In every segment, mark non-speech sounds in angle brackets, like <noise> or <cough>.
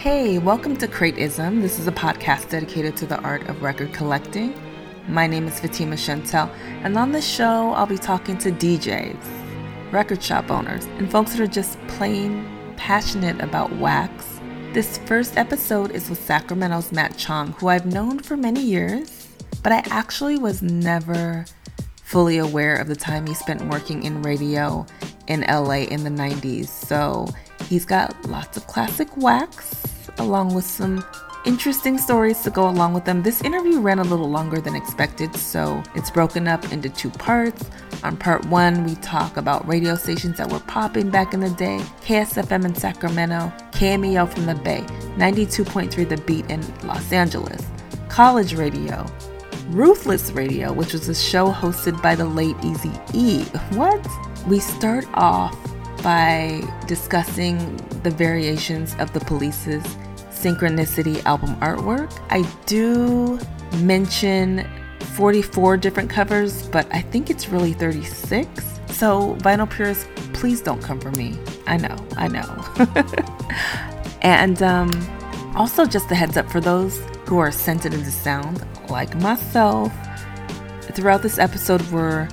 Hey, welcome to Crateism. This is a podcast dedicated to the art of record collecting. My name is Fatima Chantel, and on this show, I'll be talking to DJs, record shop owners, and folks that are just plain passionate about wax. This first episode is with Sacramento's Matt Chong, who I've known for many years, but I actually was never fully aware of the time he spent working in radio in LA in the 90s. So he's got lots of classic wax along with some interesting stories to go along with them. This interview ran a little longer than expected, so it's broken up into two parts. On part one, we talk about radio stations that were popping back in the day KSFM in Sacramento, KMEL from the Bay, 92.3 The Beat in Los Angeles, college radio, Ruthless Radio, which was a show hosted by the late Eazy E. What? We start off by discussing the variations of the police's Synchronicity album artwork. I do mention 44 different covers, but I think it's really 36. So, vinyl purists, please don't come for me. I know, I know. <laughs> and um, also, just a heads up for those who are sensitive to sound, like myself, throughout this episode, we're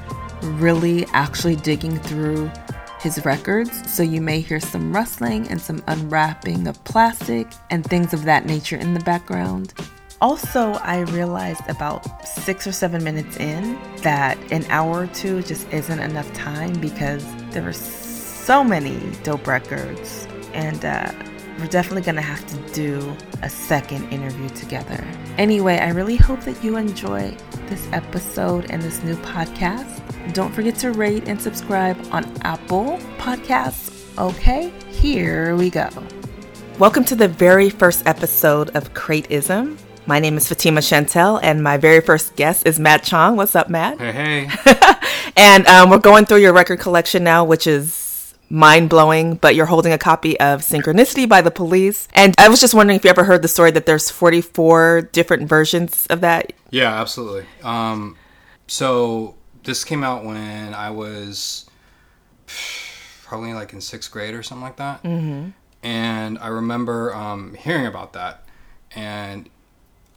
really actually digging through his records, so you may hear some rustling and some unwrapping of plastic and things of that nature in the background. Also, I realized about six or seven minutes in that an hour or two just isn't enough time because there were so many dope records, and uh, we're definitely gonna have to do a second interview together. Anyway, I really hope that you enjoy this episode and this new podcast. Don't forget to rate and subscribe on Apple Podcasts. Okay, here we go. Welcome to the very first episode of Crateism. My name is Fatima Chantel, and my very first guest is Matt Chong. What's up, Matt? Hey, hey. <laughs> and um, we're going through your record collection now, which is mind blowing, but you're holding a copy of Synchronicity by the Police. And I was just wondering if you ever heard the story that there's 44 different versions of that. Yeah, absolutely. Um, so this came out when I was probably like in sixth grade or something like that. Mm-hmm. And I remember um, hearing about that. And,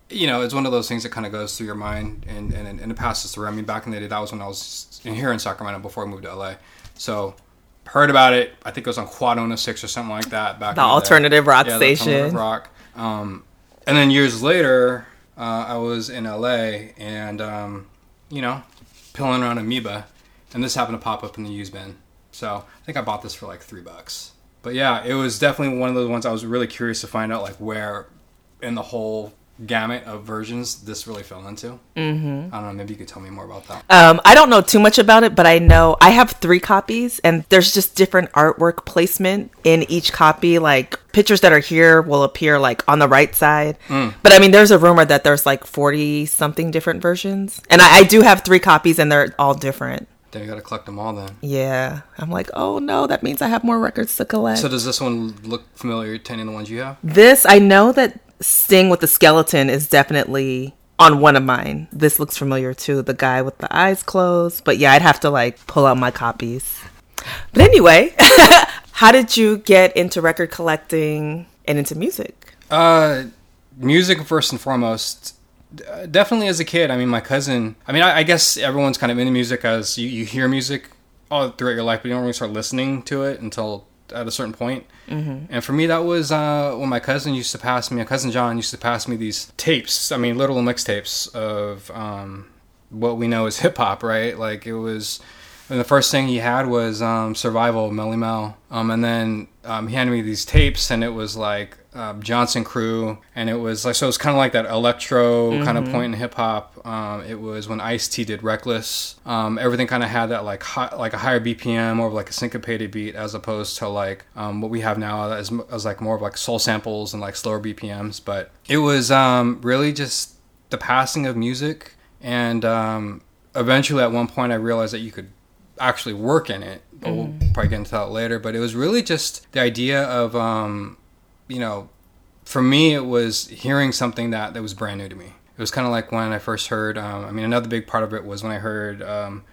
you know, it's one of those things that kind of goes through your mind and, and, and it passes through. I mean, back in the day, that was when I was in, here in Sacramento before I moved to LA. So heard about it. I think it was on Quad 106 or something like that. Back the alternative rock yeah, station. The alternative rock. Um, and then years later, uh, I was in LA and, um, you know, pilling around Amoeba, and this happened to pop up in the used bin. So I think I bought this for like three bucks. But yeah, it was definitely one of those ones I was really curious to find out like where in the whole gamut of versions this really fell into. Mm-hmm. I don't know. Maybe you could tell me more about that. Um, I don't know too much about it, but I know I have three copies, and there's just different artwork placement in each copy. Like pictures that are here will appear like on the right side, mm. but I mean, there's a rumor that there's like forty something different versions, and I, I do have three copies, and they're all different. Then you gotta collect them all then. Yeah. I'm like, oh no, that means I have more records to collect. So does this one look familiar to any of the ones you have? This, I know that Sting with the skeleton is definitely on one of mine. This looks familiar too. The guy with the eyes closed. But yeah, I'd have to like pull out my copies. But anyway, <laughs> how did you get into record collecting and into music? Uh, music first and foremost. Definitely as a kid. I mean, my cousin. I mean, I, I guess everyone's kind of into music as you, you hear music all throughout your life, but you don't really start listening to it until at a certain point. Mm-hmm. And for me, that was uh, when my cousin used to pass me, my cousin John used to pass me these tapes. I mean, little mixtapes of um, what we know as hip hop, right? Like it was. And the first thing he had was um, Survival, Melle Mel. Um, and then um, he handed me these tapes, and it was like um, Jonzun Crew, and it was like so. It was kind of like that electro mm-hmm. kind of point in hip hop. Um, it was when Ice T did Reckless. Um, everything kind of had that like high, like a higher BPM or like a syncopated beat, as opposed to like um, what we have now as, as like more of like soul samples and like slower BPMs. But it was um, really just the passing of music, and um, eventually at one point I realized that you could actually work in it. But mm-hmm. we'll probably get into that later. But it was really just the idea of you know, for me, it was hearing something that, that was brand new to me. It was kind of like when I first heard, um, I mean, another big part of it was when I heard um,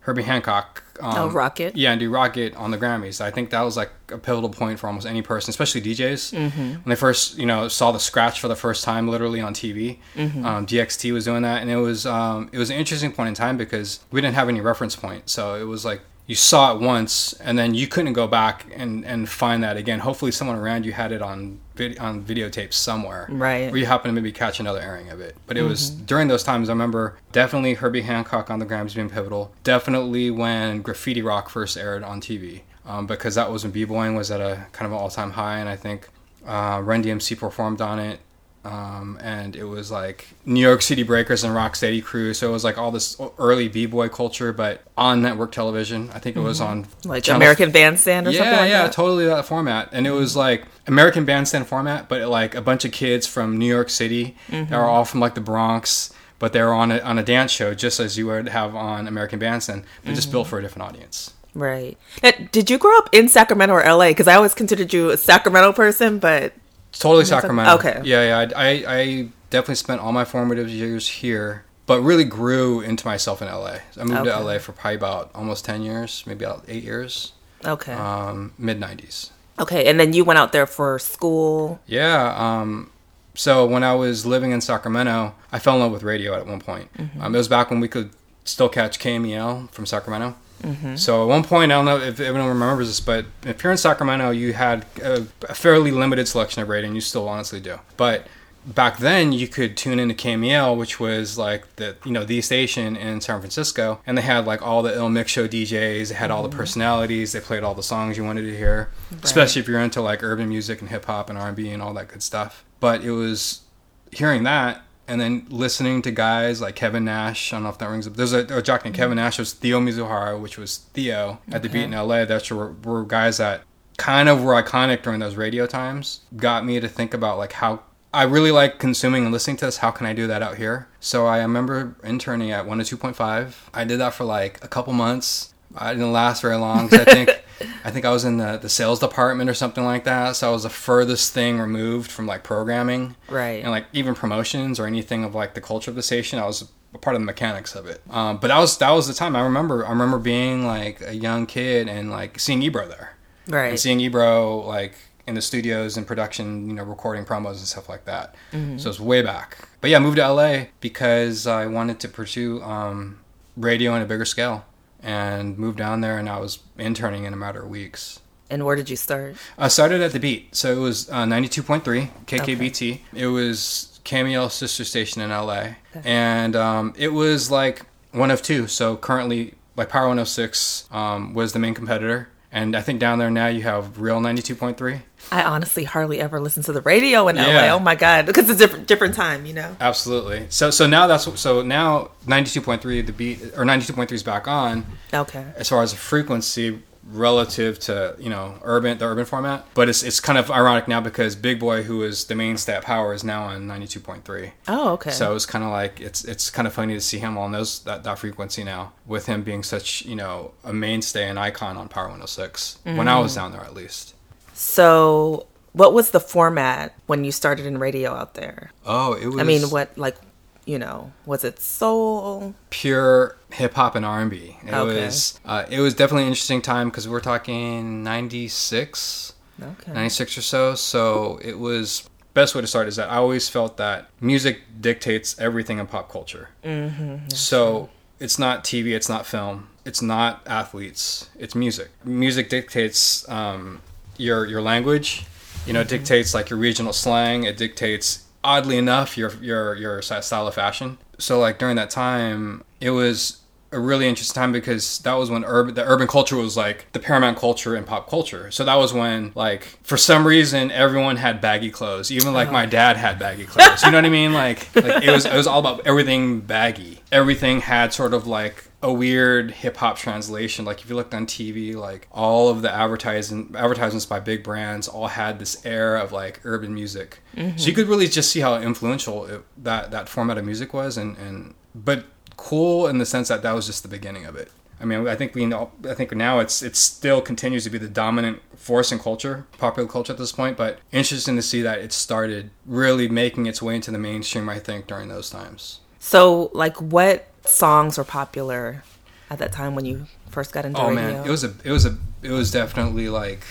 Herbie Hancock Um, oh, Rockit. Yeah, and do Rockit on the Grammys. I think that was like a pivotal point for almost any person, especially DJs. Mm-hmm. When they first, you know, saw the scratch for the first time, literally on TV. Mm-hmm. Um, DXT was doing that, and it was um, it was an interesting point in time because we didn't have any reference point, so it was like you saw it once and then you couldn't go back and, and find that again. Hopefully, someone around you had it on vid- on videotape somewhere, right? Where you happen to maybe catch another airing of it. But it mm-hmm. was during those times. I remember definitely Herbie Hancock on the Grams being pivotal. Definitely when Graffiti Rock first aired on TV, um, because that was when b-boying was at a kind of an all time high, and I think uh, Run DMC performed on it. Um, and it was like New York City Breakers and Rock Rocksteady Crew. So it was like all this early b boy culture, but on network television. I think it was mm-hmm. on like American Bandstand or yeah, something. Like yeah, that? totally that format. And it was like American Bandstand format, but like a bunch of kids from New York City mm-hmm. that were all from like the Bronx, but they were on a on a dance show just as you would have on American Bandstand, but mm-hmm. just built for a different audience. Right. Now, did you grow up in Sacramento or LA? Because I always considered you a Sacramento person, but Totally Sacramento. Okay. Yeah, yeah. I, I, I, definitely spent all my formative years here, but really grew into myself in LA. I moved okay. to LA for probably about almost 10 years, maybe about eight years. Okay. Um, Mid 90s. Okay. And then you went out there for school? Yeah. Um, so when I was living in Sacramento, I fell in love with radio at one point. Mm-hmm. Um, it was back when we could still catch KMEL from Sacramento. Mm-hmm. So at one point, I don't know if everyone remembers this, but if you're in Sacramento, you had a, a fairly limited selection of radio, and you still honestly do. But back then, you could tune into KMEL, which was like the you know the station in San Francisco, and they had like all the ill mix show DJs. They had mm-hmm. all the mm-hmm. personalities. They played all the songs you wanted to hear, right. especially if you're into like urban music and hip hop and R and B and all that good stuff. But it was hearing that and then listening to guys like Kevin Nash. I don't know if that rings up. There's a, a jock named Kevin mm-hmm. Nash. was Theo Mizuhara, which was Theo at okay. the beat in LA. That's were, were guys that kind of were iconic during those radio times. Got me to think about like how I really like consuming and listening to this. How can I do that out here? So I remember interning at 102.5. I did that for like a couple months. I didn't last very long because I think I think I was in the, the sales department or something like that. So I was the furthest thing removed from like programming, right? And like even promotions or anything of like the culture of the station. I was a part of the mechanics of it. Um, but that was that was the time. I remember I remember being like a young kid and like seeing Ebro there, right? And seeing Ebro like in the studios and production, you know, recording promos and stuff like that. Mm-hmm. So it's way back. But yeah, I moved to LA because I wanted to pursue um, radio on a bigger scale and moved down there and I was interning in a matter of weeks. And where did you start? I started at the Beat. So it was uh, 92.3 KKBT. Okay. It was KMEL's sister station in LA. Okay. And um, it was like one of two. So currently, like Power 106 um, was the main competitor. And I think down there now you have Real 92.3. I honestly hardly ever listen to the radio in yeah. LA. Oh my god, because it's a different different time, you know. Absolutely. So so now that's so now 92.3 the beat or 92.3 is back on. Okay. As far as the frequency relative to you know urban the urban format but it's it's kind of ironic now because big boy who is the main stat power is now on 92.3 oh okay. So it's kind of like it's it's kind of funny to see him on those that, that frequency now with him being such you know a mainstay and icon on power 106 mm-hmm. when i was down there at least. So what was the format when you started in radio out there? Oh it was i mean what like you know, was it soul? Pure hip hop and R and B. It okay. was uh, it was definitely an interesting time because we're talking ninety six. Okay. 96 or so. So it was best way to start is that I always felt that music dictates everything in pop culture. Mm-hmm, so true. it's not TV, it's not film, it's not athletes, it's music. Music dictates um, your your language. You know, mm-hmm. dictates like your regional slang. It dictates oddly enough your your your style of fashion. So like during that time, it was a really interesting time because that was when urban the urban culture was like the paramount culture in pop culture. So that was when like for some reason everyone had baggy clothes. Even like my oh. dad had baggy clothes. You know what I mean? Like, like it was it was all about everything baggy. Everything had sort of like a weird hip hop translation. Like if you looked on TV, like all of the advertising advertisements by big brands all had this air of like urban music. Mm-hmm. So you could really just see how influential it, that that format of music was, and and but cool in the sense that that was just the beginning of it. I mean, I think we know. I think now it's it still continues to be the dominant force in culture, popular culture at this point. But interesting to see that it started really making its way into the mainstream. I think during those times. So, like, what songs were popular at that time when you first got into oh radio? man, it was a it was a it was definitely like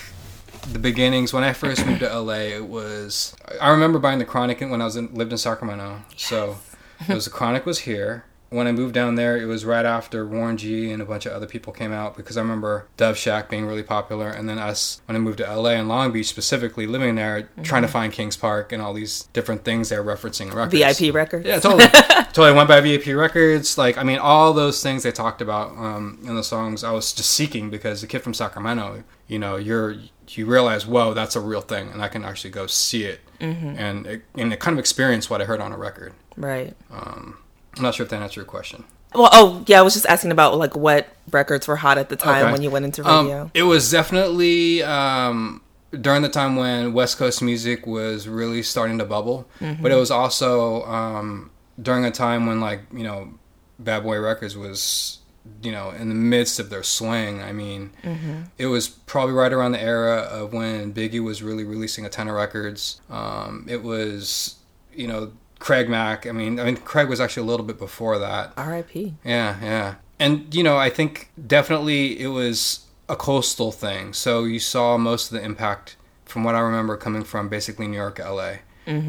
the beginnings when I first moved to LA. It was I remember buying the Chronic when I was in, lived in Sacramento. So it was the Chronic was here. When I moved down there, it was right after Warren G and a bunch of other people came out because I remember Dove Shack being really popular, and then us when I moved to LA and Long Beach specifically, living there, trying to mm-hmm. find Kings Park and all these different things they're referencing in records. VIP records. Yeah, totally. <laughs> totally went by VIP Records. Like, I mean, all those things they talked about um, in the songs, I was just seeking because the kid from Sacramento, you know, you're you realize, whoa, that's a real thing, and I can actually go see it mm-hmm. and and kind of experience what I heard on a record. Right. Um, I'm not sure if that answered your question. Well, oh yeah, I was just asking about like what records were hot at the time Okay. when you went into Um, radio. it was definitely um, during the time when West Coast music was really starting to bubble, Mm-hmm. but it was also um, during a time when like you know Bad Boy Records was you know in the midst of their swing. I mean, Mm-hmm. it was probably right around the era of when Biggie was really releasing a ton of records. Um, it was you know Craig Mack. I mean, I mean Craig was actually a little bit before that. R.I.P. Yeah, yeah. And, you know, I think definitely it was a coastal thing. So you saw most of the impact, from what I remember, coming from basically New York, LA.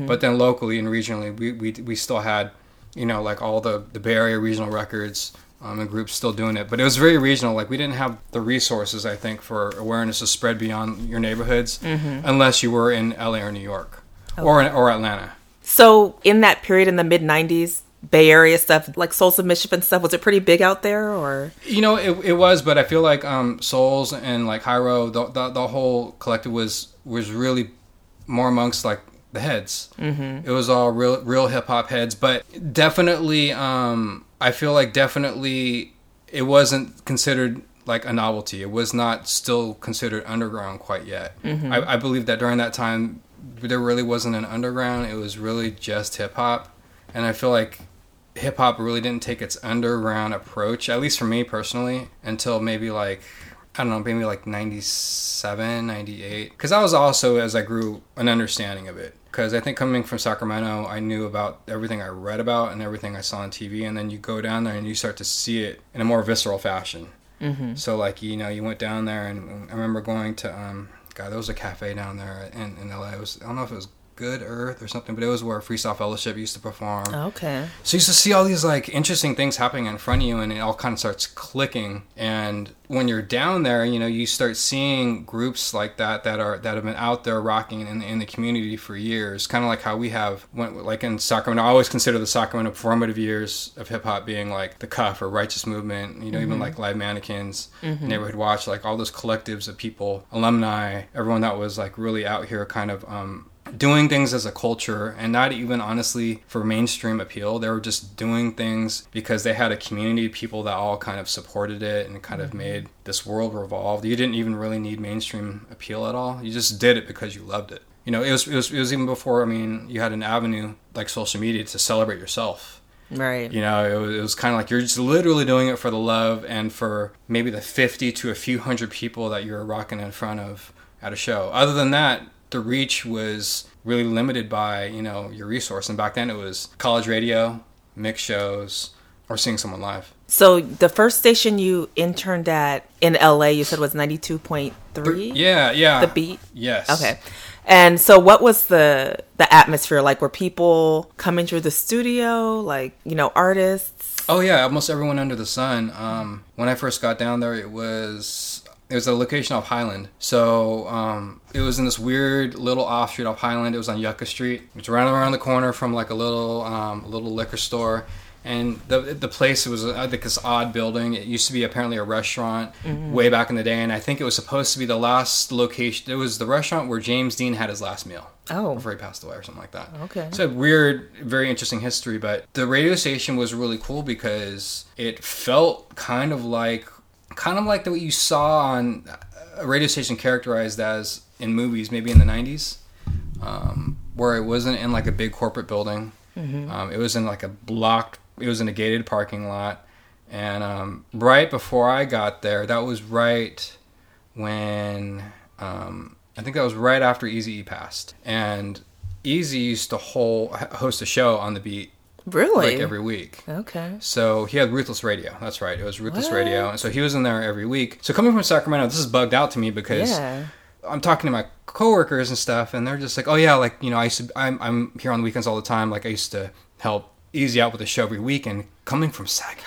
But then locally and regionally, we, we, we still had, you know, like all the, the Bay Area regional records um, and groups still doing it. But it was very regional. Like, we didn't have the resources, I think, for awareness to spread beyond your neighborhoods unless you were in LA or New York or, or Atlanta. So in that period in the mid '90s, Bay Area stuff like Souls of Mischief and stuff, was it pretty big out there, or You know, it, it was, but I feel like um, Souls and like Hiero, the, the the whole collective was was really more amongst like the heads. Mm-hmm. It was all real real hip hop heads, but definitely, um, I feel like definitely it wasn't considered like a novelty. It was not still considered underground quite yet. I, I believe that during that time there really wasn't an underground. It was really just hip hop, and I feel like hip hop really didn't take its underground approach, at least for me personally, until maybe like I don't know, maybe like 97, 98. Because I was also, as I grew, an understanding of it. Because I think coming from Sacramento, I knew about everything I read about and everything I saw on TV. And then you go down there and you start to see it in a more visceral fashion. Mm-hmm. So, like, you know, you went down there, and I remember going to, um, God, there was a cafe down there in, in LA. It was, I don't know if it was Good Earth or something, but it was where Freestyle Fellowship used to perform. okay? So you used to see all these like interesting things happening in front of you, and it all kind of starts clicking. And when you're down there, you know, you start seeing groups like that that are that have been out there rocking in, in the community for years. Kind of like how we have, went, like in Sacramento. I always consider the Sacramento formative years of hip hop being like the Cuff or Righteous Movement. You know, even like Live Mannequins, Neighborhood Watch, like all those collectives of people, alumni, everyone that was like really out here, kind of. um doing things as a culture and not even honestly for mainstream appeal. They were just doing things because they had a community of people that all kind of supported it and kind of mm-hmm. made this world revolve. You didn't even really need mainstream appeal at all. You just did it because you loved it. You know, it was, it was, it was even before, I mean, you had an avenue like social media to celebrate yourself. Right. You know, it was, it was kind of like you're just literally doing it for the love and for maybe the 50 to a few hundred people that you're rocking in front of at a show. Other than that, the reach was really limited by, you know, your resource. And back then it was college radio, mix shows, or seeing someone live. So the first station you interned at in LA, you said was ninety two point three. Yeah, yeah. The beat. Yes. Okay. And so what was the the atmosphere like? Were people coming through the studio, like, you know, artists? Oh yeah, almost everyone under the sun. Um, when I first got down there, it was it was a location off Highland. So um, it was in this weird little off street off Highland. It was on Yucca Street. It's right around the corner from like a little um, little liquor store. And the the place was I think this odd building. It used to be apparently a restaurant way back in the day, and I think it was supposed to be the last location. It was the restaurant where James Dean had his last meal Oh. before he passed away or something like that. Okay. It's a weird, very interesting history, but the radio station was really cool because it felt kind of like, kind of like what you saw on a radio station characterized as in movies, maybe in the '90s, um, where it wasn't in like a big corporate building. Um, it was in like a blocked. It was in a gated parking lot, and um, right before I got there, that was right when um, I think that was right after Eazy E passed, and Eazy used to whole, host a show on the beat Really? like every week. Okay. So he had Ruthless Radio. That's right. It was Ruthless What? Radio. And so he was in there every week. So coming from Sacramento, this is bugged out to me because Yeah. I'm talking to my coworkers and stuff, and they're just like, "Oh yeah, like you know, I used to, I'm I'm here on the weekends all the time. Like I used to help Eazy out with the show every week." And coming from Sac,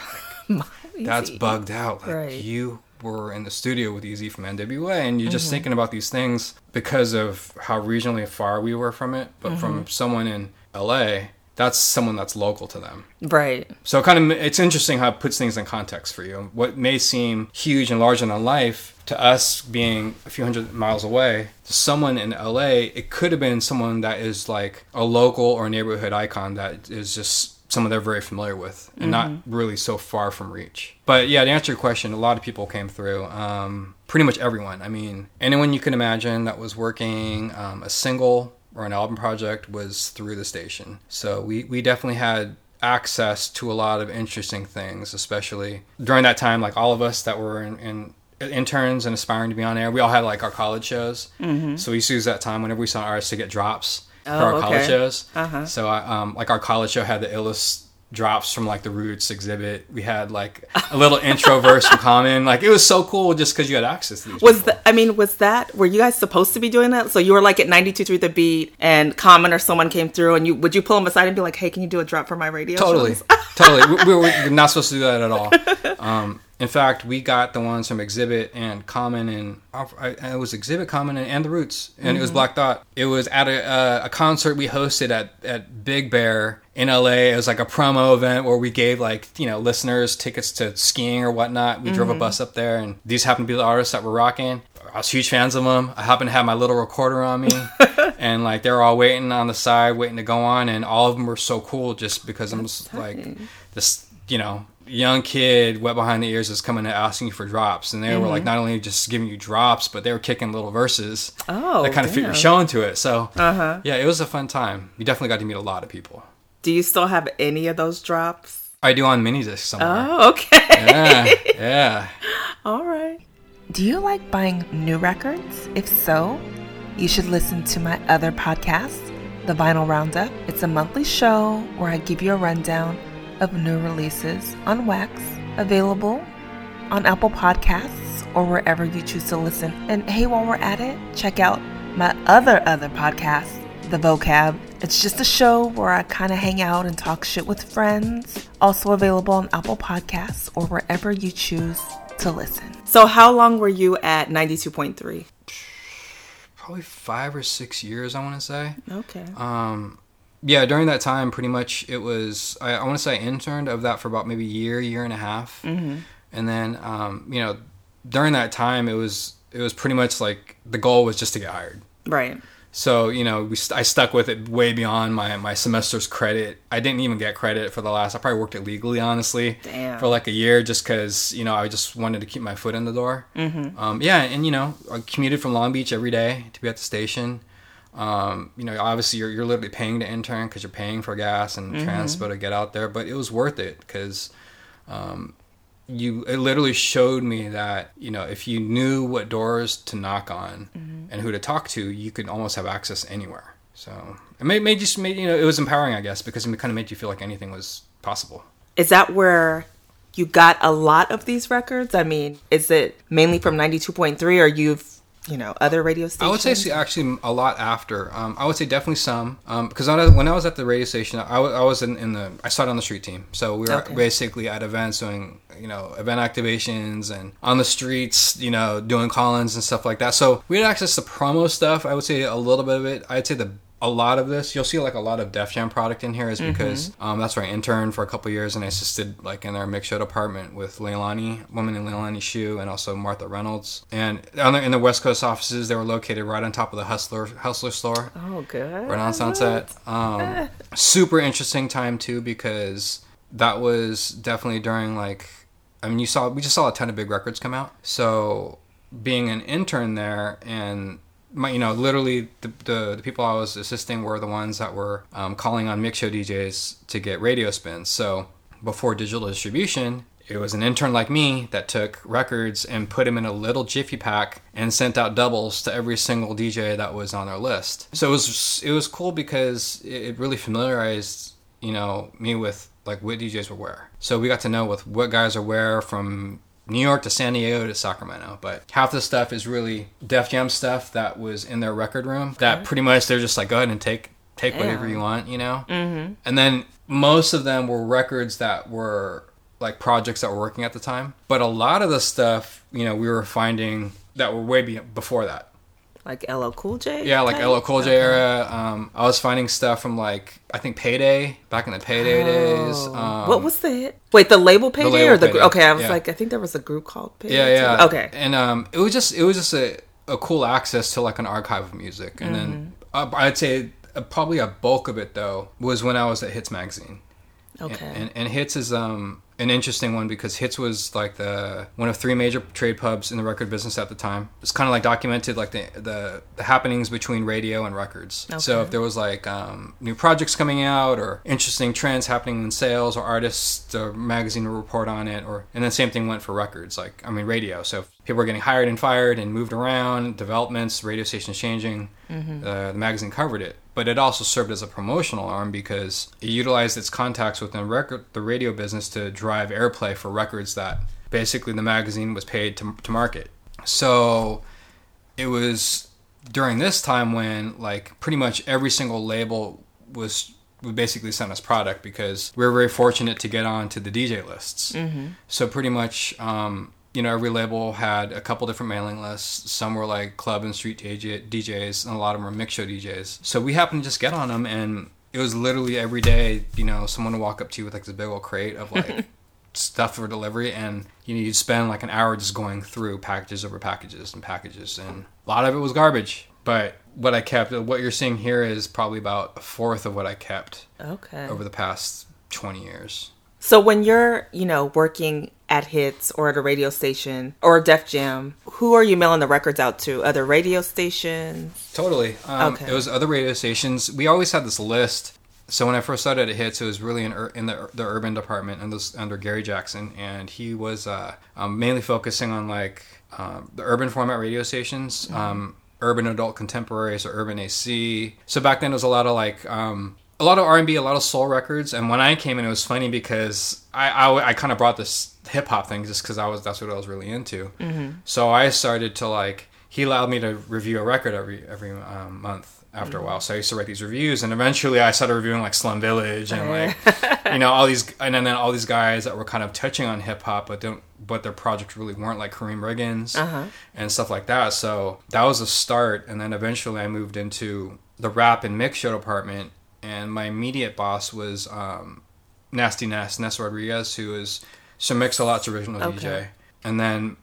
<laughs> that's bugged out. Like Right. you were in the studio with Eazy from NWA, and you're Mm-hmm. just thinking about these things because of how regionally far we were from it. But Mm-hmm. from someone in LA, that's someone that's local to them. Right. So it kind of it's interesting how it puts things in context for you. What may seem huge and larger than life to us being a few hundred miles away, to someone in LA, it could have been someone that is like a local or neighborhood icon that is just someone they're very familiar with and not really so far from reach. But yeah, to answer your question, a lot of people came through. Um, pretty much everyone. I mean, anyone you can imagine that was working um, a single or an album project was through the station. So we, we definitely had access to a lot of interesting things, especially during that time. Like all of us that were in, in interns and aspiring to be on air, we all had like our college shows. Mm-hmm. So we used to use that time whenever we saw artists to get drops for Oh, our okay. college shows. Uh-huh. So I, um, like our college show had the illest drops from like the Roots Xzibit. We had like a little intro <laughs> verse from Common. Like it was so cool just because you had access to these. Was people. that? I mean, was that? Were you guys supposed to be doing that? So you were like at ninety two 92.3 The Beat, and Common or someone came through, and you would you pull them aside and be like, "Hey, can you do a drop for my radio?" totally shows?" <laughs> totally we, we we're not supposed to do that at all um, in fact we got the ones from Xzibit and common and I, it was Xzibit common and, and the roots and it was Black Thought it was at a, uh, a concert we hosted at, at big bear in la it was like a promo event where we gave like you know listeners tickets to skiing or whatnot. We drove a bus up there and these happened to be the artists that were rocking. I was huge fans of them. I happened to have my little recorder on me, <laughs> and like they were all waiting on the side, waiting to go on, and all of them were so cool just because I'm just like this, you know, young kid wet behind the ears is coming and asking you for drops, and they were like not only just giving you drops, but they were kicking little verses Oh, that kind of fit your damn. show into it. So Uh-huh. yeah, it was a fun time. You definitely got to meet a lot of people. Do you still have any of those drops? I do on mini disc somewhere. Oh, okay. Yeah, yeah. <laughs> All right. Do you like buying new records? If so, you should listen to my other podcast, The Vinyl Roundup. It's a monthly show where I give you a rundown of new releases on wax, available on Apple Podcasts or wherever you choose to listen. And hey, while we're at it, check out my other other podcast, The Vocab. It's just a show where I kind of hang out and talk shit with friends. Also available on Apple Podcasts or wherever you choose to listen. So how long were you at 92.3? Probably five or six years, I want to say. Okay. Um, yeah, during that time, pretty much it was. I, I want to say I interned of that for about maybe a year, year and a half, mm-hmm. and then um, you know, during that time, it was it was pretty much like the goal was just to get hired. right. So you know, we st- I stuck with it way beyond my my semester's credit. I didn't even get credit for the last. I probably worked illegally, honestly, Damn. for like a year, just because you know I just wanted to keep my foot in the door. Mm-hmm. Um, yeah, and you know, I commuted from Long Beach every day to be at the station. Um, you know, obviously you're you're literally paying to intern because you're paying for gas and mm-hmm. transport to get out there, but it was worth it because um, you it literally showed me that you know if you knew what doors to knock on mm-hmm. and who to talk to you could almost have access anywhere. So it made, made just made you know it was empowering i guess because it kind of made you feel like anything was possible. Is that where you got a lot of these records? I mean, is it mainly from 92.3 or you've, you know, other radio stations? I would say see, actually a lot after. Um, I would say definitely some because when, I- when I was at the radio station, I was in, in the I started on the street team, so we were Okay. basically at events doing you know event activations and on the streets, you know doing call-ins and stuff like that. So we had access to promo stuff. I would say a little bit of it. I'd say the a lot of this you'll see like a lot of Def Jam product in here is because um, that's where I interned for a couple years and I assisted like in their mix show department with Leilani, woman in Leilani Shoe, and also Martha Reynolds. And on the, in the West Coast offices, they were located right on top of the Hustler Hustler store, Oh, good. right on Sunset. Um, <laughs> super interesting time too because that was definitely during like I mean you saw we just saw a ton of big records come out. So being an intern there and my, you know, literally the, the, the people I was assisting were the ones that were um, calling on mix show DJs to get radio spins. So before digital distribution, it was an intern like me that took records and put them in a little jiffy pack and sent out doubles to every single DJ that was on their list. So it was it was cool because it really familiarized you know me with like what DJs were where. So we got to know with what guys are where from New York to San Diego to Sacramento. But half the stuff is really Def Jam stuff that was in their record room. That pretty much they're just like go ahead and take take whatever you want, you know. Mm-hmm. And then most of them were records that were like projects that were working at the time. But a lot of the stuff, you know, we were finding that were way be- before that. Like LL Cool J? Yeah, like? LL Cool J Okay. era. Um, I was finding stuff from like I think Payday back in the Payday days. Oh. Um, what was the hit? Wait, the label Payday label or the Payday, Okay, I was yeah. like, I think there was a group called Payday. Yeah, too. yeah. Okay. And um, it was just it was just a, a cool access to like an archive of music, and then Mm-hmm. uh, I'd say uh, probably a bulk of it though was when I was at Hits magazine. Okay. And, and Hits is um an interesting one because Hits was like the one of three major trade pubs in the record business at the time. It's kind of like documented like the the, the happenings between radio and records. So if there was like um, new projects coming out or interesting trends happening in sales or artists, the magazine would report on it. Or and then same thing went for records. Like I mean radio. So if people were getting hired and fired and moved around, developments, radio stations changing, uh, the magazine covered it. But it also served as a promotional arm because it utilized its contacts within record, the radio business to drive airplay for records that basically the magazine was paid to, to market. So it was during this time when like pretty much every single label was would basically send us product because we were very fortunate to get on to the DJ lists. So pretty much, um, you know, every label had a couple different mailing lists. Some were like club and street DJ, DJs, and a lot of them were mix show DJs. So we happened to just get on them, and it was literally every day. You know, someone would walk up to you with like this big old crate of like <laughs> stuff for delivery, and you know, you'd spend like an hour just going through packages over packages and packages, and a lot of it was garbage. But what I kept, what you're seeing here, is probably about a fourth of what I kept okay. over the past 20 years. So when you're, you know, working at Hits or at a radio station or Def Jam, who are you mailing the records out to? Other radio stations? Totally. Um, Okay. It was other radio stations. We always had this list. So when I first started at Hits, it was really in, in the, the urban department and this under Gary Jackson, and he was uh, um, mainly focusing on like um, the urban format radio stations, um, urban adult contemporaries or urban AC. So back then it was a lot of like um, a lot of R and B, a lot of soul records. And when I came in, it was funny because I I, I kind of brought this hip hop thing just because I was that's what I was really into. Mm-hmm. So I started to like he allowed me to review a record every every um, month after a while. Mm-hmm. So I used to write these reviews, and eventually I started reviewing like Slum Village and like <laughs> you know all these, and then all these guys that were kind of touching on hip hop, but don't but their projects really weren't like Karriem Riggins uh-huh. and stuff like that. So that was a start, and then eventually I moved into the rap and mix show department, and my immediate boss was um, Nasty Nes, Nes Rodriguez, who is Sir Mix-a-Lot's original DJ. Okay. And then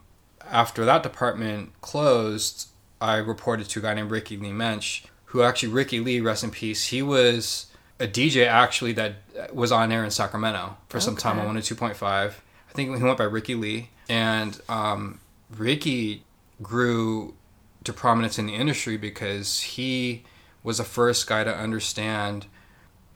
after that department closed, I reported to a guy named Ricky Lee Mensch, who actually, Ricky Lee, rest in peace, he was a DJ actually that was on air in Sacramento for some time on 102.5. I think he went by Ricky Lee. And um, Ricky grew to prominence in the industry because he was the first guy to understand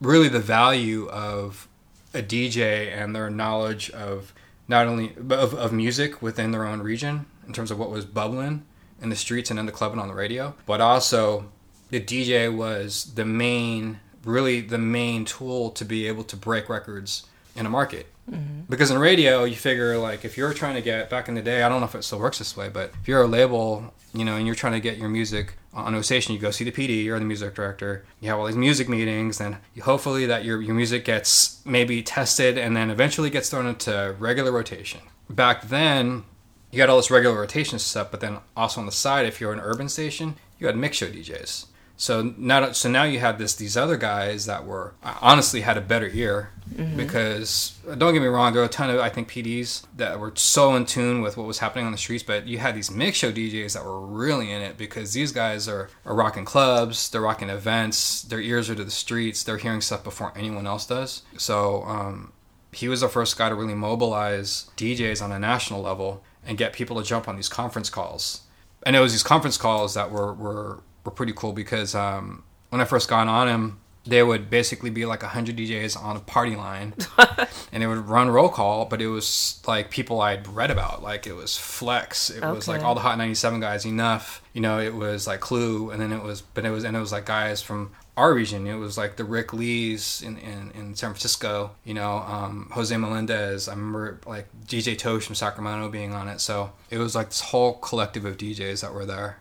really the value of a DJ and their knowledge of not only of, of music within their own region in terms of what was bubbling in the streets and in the club and on the radio, but also the DJ was the main, really the main tool to be able to break records in a market. Mm-hmm. Because in radio, you figure like if you're trying to get back in the day, I don't know if it still works this way, but if you're a label, you know, and you're trying to get your music on a station, you go see the PD, you're the music director, you have all these music meetings, and hopefully that your your music gets maybe tested and then eventually gets thrown into regular rotation. Back then, you had all this regular rotation stuff, but then also on the side, if you're an urban station, you had mix show DJs. So now, so now you had this these other guys that were honestly had a better ear because don't get me wrong, there were a ton of I think PDs that were so in tune with what was happening on the streets, but you had these mix show DJs that were really in it because these guys are, are rocking clubs, they're rocking events, their ears are to the streets, they're hearing stuff before anyone else does. So um, he was the first guy to really mobilize DJs on a national level and get people to jump on these conference calls. And it was these conference calls that were were, were pretty cool because um, when I first got on them, they would basically be like 100 DJs on a party line <laughs> and they would run roll call, but it was like people I'd read about. Like it was Flex, it was like all the Hot 97 guys, Enuff, you know, it was like Clue, and then it was, but it was, and it was like guys from our region. It was like the Rick Lees in, in, in San Francisco, you know, um, Jose Melendez. I remember like DJ Tosh from Sacramento being on it. So it was like this whole collective of DJs that were there.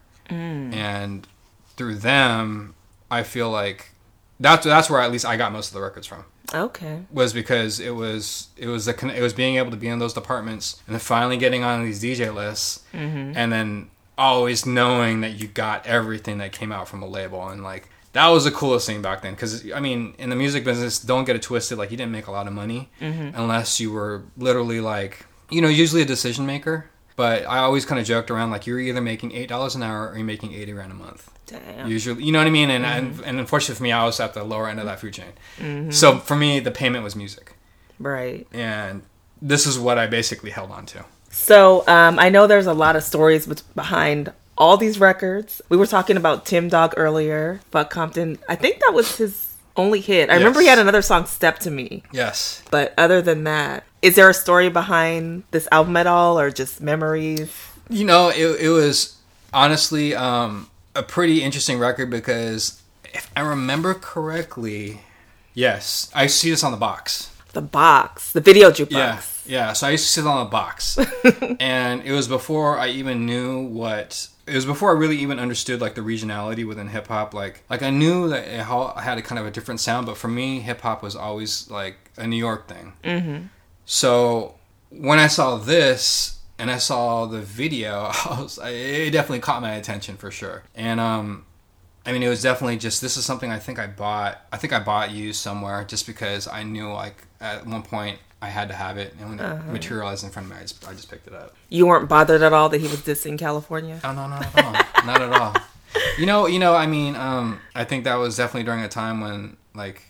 And through them, I feel like that's that's where at least I got most of the records from. Okay. was because it was it was the con- it was being able to be in those departments and then finally getting on these DJ lists mm-hmm. and then always knowing that you got everything that came out from a label. And like that was the coolest thing back then. Because I mean in the music business don't get it twisted. Like you didn't make a lot of money mm-hmm. unless you were literally like you know usually a decision maker. But I always kind of joked around like you're either making eight dollars an hour or you're making eighty grand a month Damn. usually you know what i mean and, and and unfortunately for me i was at the lower end of that food chain so for me the payment was music Right. and this is what i basically held on to So um, I know there's a lot of stories behind all these records. We were talking about Tim Dog earlier, Buck Compton. I think that was his only hit. I remember he had another song, "Step to Me," yes but other than that, is there a story behind this album at all, or just memories? you know it, it was honestly um, a pretty interesting record because if i remember correctly yes i see this on the box The box, the video jukebox. Yeah, yeah. So I used to sit on a box, <laughs> and it was before I even knew what. It was before I really even understood like the regionality within hip hop. Like, like I knew that it had a kind of a different sound, but for me, hip hop was always like a New York thing. Mm-hmm. So when I saw this and I saw the video, <laughs> I was, it definitely caught my attention for sure. And um, I mean, it was definitely just this is something I think I bought. I think I bought used somewhere just because I knew like at one point I had to have it, and when it materialized in front of me, I just, I just picked it up. You weren't bothered at all that he was dissing California. Oh no, not at all, not at all. You know, you know. I mean, um, I think that was definitely during a time when like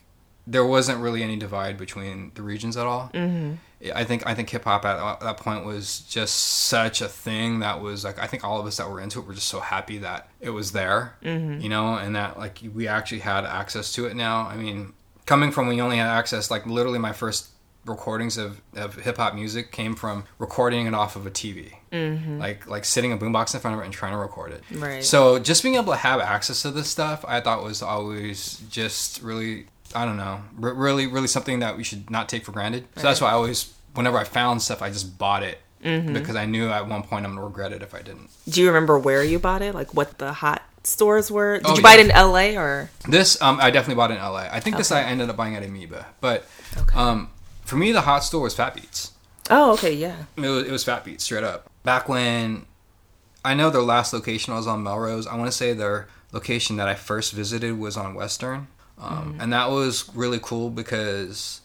there wasn't really any divide between the regions at all. Mm-hmm. I think I think hip hop at that point was just such a thing that was like I think all of us that were into it were just so happy that it was there, mm-hmm. you know, and that like we actually had access to it now. I mean, coming from when you only had access, like literally my first recordings of, of hip hop music came from recording it off of a TV, mm-hmm. like like sitting a boombox in front of it and trying to record it. Right. So just being able to have access to this stuff, I thought was always just really, I don't know, r- really, really something that we should not take for granted. So that's why I always, whenever I found stuff, I just bought it Mm-hmm. because I knew at one point I'm gonna regret it if I didn't. Do you remember where you bought it? Like what the hot stores were? Did Oh, you buy it in LA or? This, um, I definitely bought it in LA. I think this I ended up buying at Amoeba, but Okay. um, for me, the hot store was Fat Beats. Oh, okay, yeah. It was, it was Fat Beats, straight up. Back when I know their last location was on Melrose. I want to say their location that I first visited was on Western, um, and that was really cool because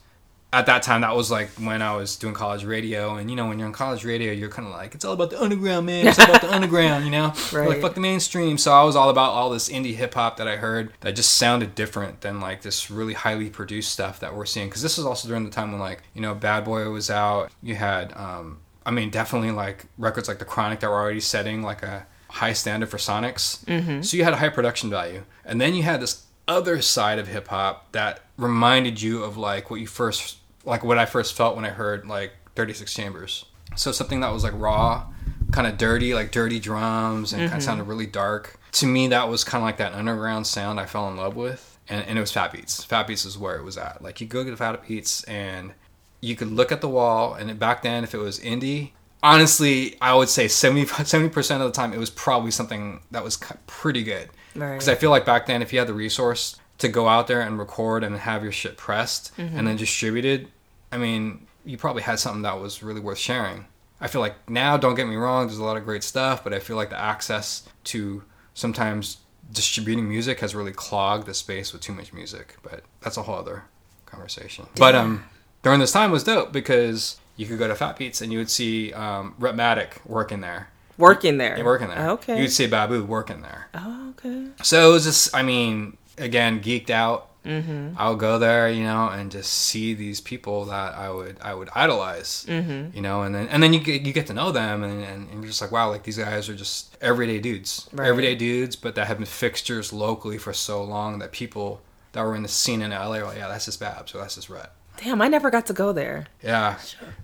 at that time that was like when I was doing college radio, and you know when you're in college radio, you're kind of like it's all about the underground, man. It's all about the <laughs> underground, you know. You're Like fuck the mainstream. So I was all about all this indie hip hop that I heard that just sounded different than like this really highly produced stuff that we're seeing. Because this was also during the time when like you know Bad Boy was out. You had um, I mean, definitely like records like The Chronic that were already setting like a high standard for Sonics. Mm-hmm. So you had a high production value. And then you had this other side of hip hop that reminded you of like what you first, like what I first felt when I heard like 36 Chambers. So something that was like raw, kind of dirty, like dirty drums and kind of mm-hmm. sounded really dark. To me, that was kind of like that underground sound I fell in love with. And, and it was Fat Beats. Fat Beats is where it was at. Like you go get Fat Beats and you could look at the wall and back then if it was indie honestly i would say 70, <laughs> 70% of the time it was probably something that was pretty good Right. because i feel like back then if you had the resource to go out there and record and have your shit pressed and then distributed i mean you probably had something that was really worth sharing i feel like now don't get me wrong there's a lot of great stuff but i feel like the access to sometimes distributing music has really clogged the space with too much music but that's a whole other conversation but um during this time was dope because you could go to Fat Beats and you would see um, working there. Working there. Yeah, working there. Okay. You'd see Babu working there. oh, okay. So it was just, I mean, again, geeked out. Mm-hmm. I'll go there, you know, and just see these people that I would I would idolize, mm-hmm. you know, and then and then you get you get to know them, and, and, and you're just like, wow, like these guys are just everyday dudes, Right. everyday dudes, but that have been fixtures locally for so long that people that were in the scene in LA. Like, yeah, that's just Babs, so that's just Rhett. Damn, I never got to go there. Yeah,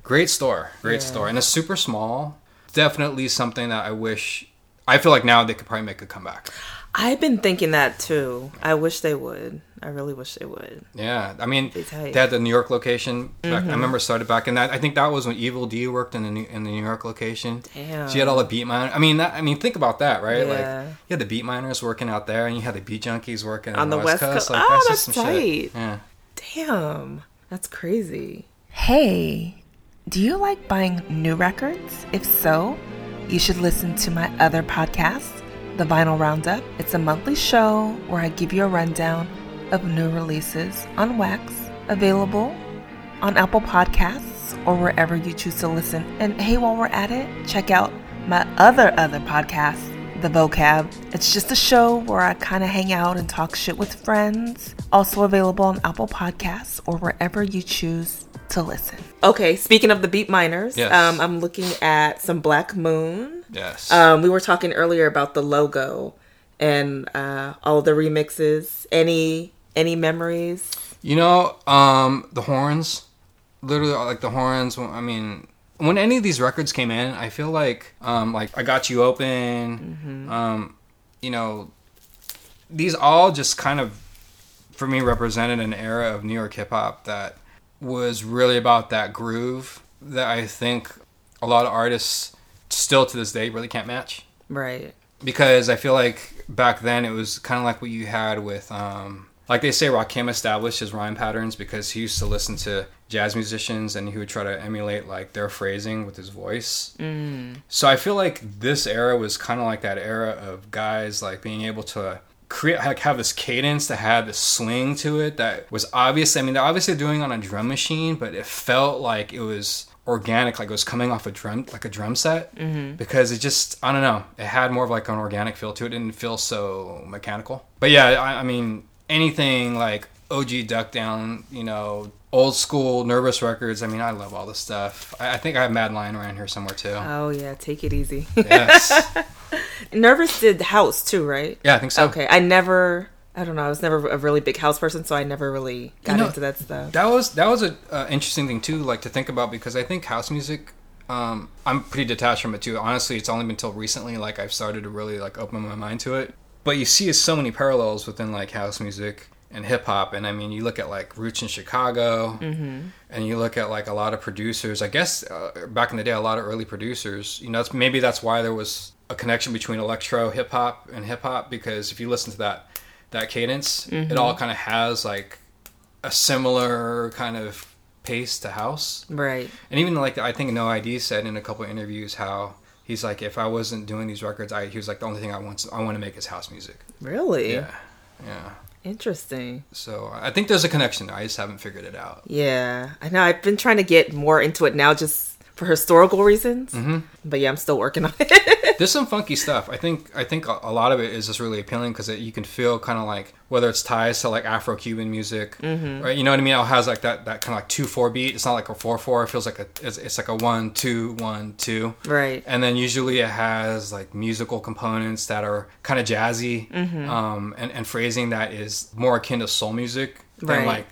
great store, great Yeah. store, and it's super small. Definitely something that I wish. I feel like now they could probably make a comeback. I've been thinking that too. I wish they would. I really wish they would. Yeah, I mean, they had the New York location. Back, Mm-hmm. I remember started back in that. I think that was when Evil Dee worked in the New, in the New York location. Damn. She had all the Beatminerz. I mean, that, I mean, think about that, right? Yeah. Like you had the Beatminerz working out there, and you had the beat junkies working On the West Coast. Like, Oh, just that's some tight. shit. Yeah. Damn. That's crazy. Hey, do you like buying new records? If so, you should listen to my other podcast, The Vinyl Roundup. It's a monthly show where I give you a rundown of new releases on wax, available on Apple Podcasts or wherever you choose to listen. And hey, while we're at it, check out my other other podcast, The Vocab. It's just a show where I kind of hang out and talk shit with friends. Also available on Apple Podcasts or wherever you choose to listen. Okay, speaking of the Beatminerz, Yes. um, I'm looking at some Black Moon. Yes. Um, we were talking earlier about the logo and uh, all the remixes. Any any memories? You know, um, the horns, literally like the horns. I mean, when any of these records came in, I feel like, um, like I got you open. Um, you know, these all just kind of, for me, represented an era of New York hip hop that was really about that groove that I think a lot of artists still to this day really can't match Right. because I feel like back then it was kind of like what you had with, um, like they say, Rakim established his rhyme patterns because he used to listen to jazz musicians and he would try to emulate like their phrasing with his voice. Mm. So I feel like this era was kind of like that era of guys like being able to create like have this cadence that had this swing to it that was obvious. I mean, they're obviously doing on a drum machine, but it felt like it was organic, like it was coming off a drum, like a drum set, mm-hmm. because it just I don't know, it had more of like an organic feel to it. It didn't feel so mechanical. But yeah, I, I mean anything like OG Duck Down, you know, old school Nervous Records. I mean, I love all this stuff. I, I think I have Mad Lion around here somewhere too. Oh yeah, take it easy. yes, <laughs> Nervous did house too, right? yeah, I think so. Okay, I never. I don't know. I was never a really big house person, so I never really got You know, into that stuff. That was that was a uh, interesting thing too, like to think about because I think house music. Um, I'm pretty detached from it too. Honestly, it's only been until recently like I've started to really like open my mind to it. But you see so many parallels within like house music and hip hop, and I mean you look at like Roots in Chicago, and you look at like a lot of producers. I guess uh, back in the day, a lot of early producers. You know, maybe that's why there was a connection between electro hip hop and hip hop because if you listen to that that cadence, it all mm-hmm. kind of has like a similar kind of pace to house. Right. And even like I think No ID said in a couple of interviews how he's like if I wasn't doing these records, I he was like the only thing I want I want to make is house music. Really Yeah, yeah. interesting. So I think there's a connection. there. I just haven't figured it out. Yeah, I know. I've been trying to get more into it now, just for historical reasons. Mm-hmm. But yeah, I'm still working on it. <laughs> There's some funky stuff. I think I think a lot of it is just really appealing because you can feel kind of like whether it's ties to like Afro-Cuban music, right? You know what I mean? It has like that that kind of like two four beat. It's not like a four four. It feels like a it's, it's like a one two one two. right. and then usually it has like musical components that are kind of jazzy um, and, and phrasing that is more akin to soul music than Right. like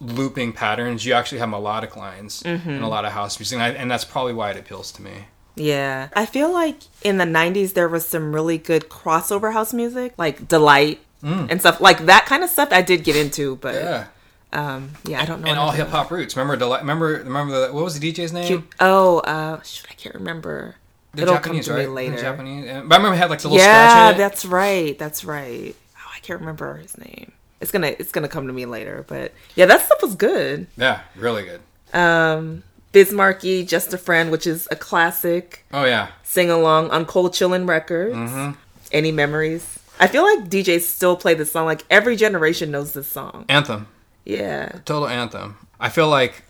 looping patterns you actually have melodic lines in a lot of house music and, I, and that's probably why it appeals to me Yeah. I feel like in the 90s there was some really good crossover house music, like Deee-Lite and stuff. Like that kind of stuff I did get into, but Mm. yeah um yeah, I don't know. and all hip hop roots remember Deli- remember remember the, what was the DJ's name about- Oh, uh shoot, I can't remember. the It'll Japanese come to right me later. The Japanese but I remember it had like the little scratch Yeah, that's right. That's right. Oh, I can't remember his name. It's gonna it's gonna come to me later, but yeah, that stuff was good. yeah really good Um, Biz Markie, Just a Friend, which is a classic oh yeah sing along on Cold Chillin' Records. Mm-hmm. Any memories? I feel like DJs still play this song. Like every generation knows this song. anthem Yeah. total anthem. I feel like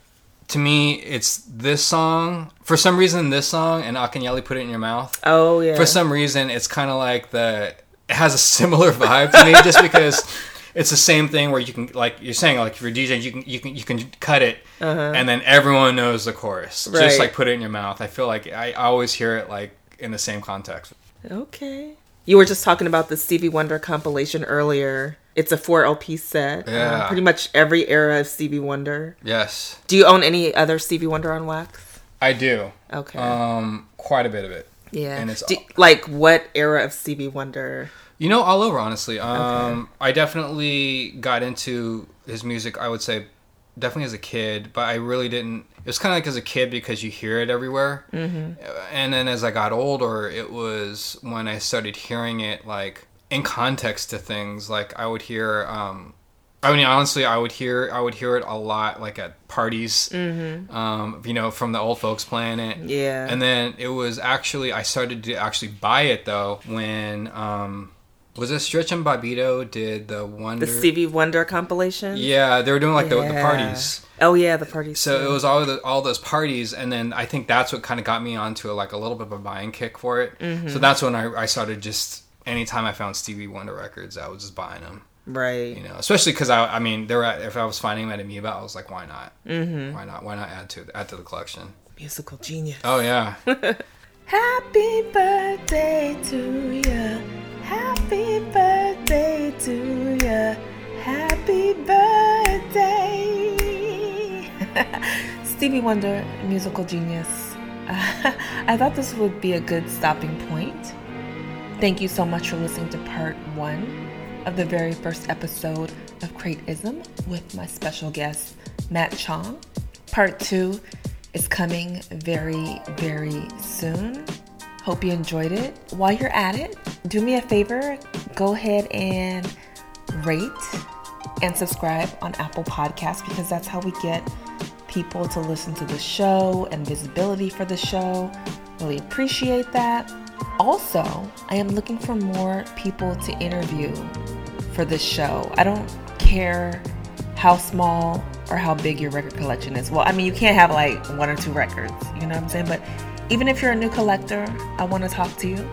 to me it's this song. For some reason this song and Akinyele put it in your mouth. Oh yeah. For some reason it's kind of like the it has a similar vibe to me just because <laughs> it's the same thing where you can like you're saying like if you're DJing you can you can you can cut it and then everyone knows the chorus. Uh-huh. Right. Just like put it in your mouth. I feel like I always hear it like in the same context. okay. You were just talking about the Stevie Wonder compilation earlier. It's a four LP set. Um, Yeah. pretty much every era of Stevie Wonder. Yes, Do you own any other Stevie Wonder on wax? I do. Okay. Um, quite a bit of it. yeah. and it's Do- like what era of Stevie Wonder? You know, all over, honestly. Um, I definitely got into his music, I would say, definitely as a kid, but I really didn't. It was kind of like as a kid because you hear it everywhere. Mm-hmm. And then as I got older, it was when I started hearing it, like, in context to things. Like, I would hear. Um, I mean, honestly, I would hear I would hear it a lot, like at parties, mm-hmm. um, you know, from the old folks playing it. Yeah. And then it was actually I started to actually buy it though when um, was it Stretch and Bobito did the Wonder? The Stevie Wonder compilation? Yeah, they were doing like the, the parties. Oh yeah, the parties. So too. it was all the, all those parties, and then I think that's what kind of got me onto like a little bit of a buying kick for it. Mm-hmm. So that's when I, I started just anytime I found Stevie Wonder records, I was just buying them. right. You know, especially because I, I mean, there were, if I was finding them at Amoeba, I was like, why not? Mm-hmm. Why not? Why not add to add to the collection? Musical genius. Oh yeah, <laughs> Happy birthday to ya. Happy birthday to you. Happy birthday. <laughs> Stevie Wonder, musical genius. <laughs> I thought this would be a good stopping point. Thank you so much for listening to part one of the very first episode of Crateism with my special guest, Matt Chong. Part two is coming very, very soon. Hope you enjoyed it. While you're at it, do me a favor go ahead and rate and subscribe on Apple Podcasts because that's how we get people to listen to the show and visibility for the show. Really appreciate that. Also, I am looking for more people to interview for this show. I don't care how small or how big your record collection is. Well, I mean, you can't have like one or two records, you know what I'm saying? But even if you're a new collector, I want to talk to you.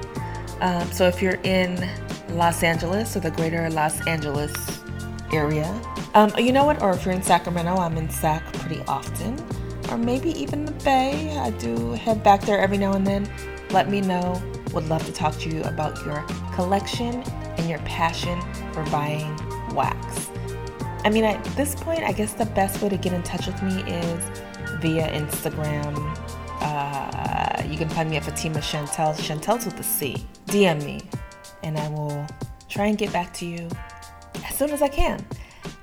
Um, so if you're in Los Angeles or the greater Los Angeles area, um, you know what? Or if you're in Sacramento, I'm in Sac pretty often. Or maybe even the Bay. I do head back there every now and then. Let me know. Would love to talk to you about your collection and your passion for buying wax. I mean, at this point, I guess the best way to get in touch with me is via Instagram. Uh, you can find me at Fatima Chantel. Chantel's with a C. DM me, and I will try and get back to you as soon as I can.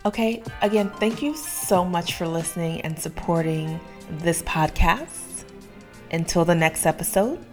Okay, again, thank you so much for listening and supporting this podcast. Until the next episode,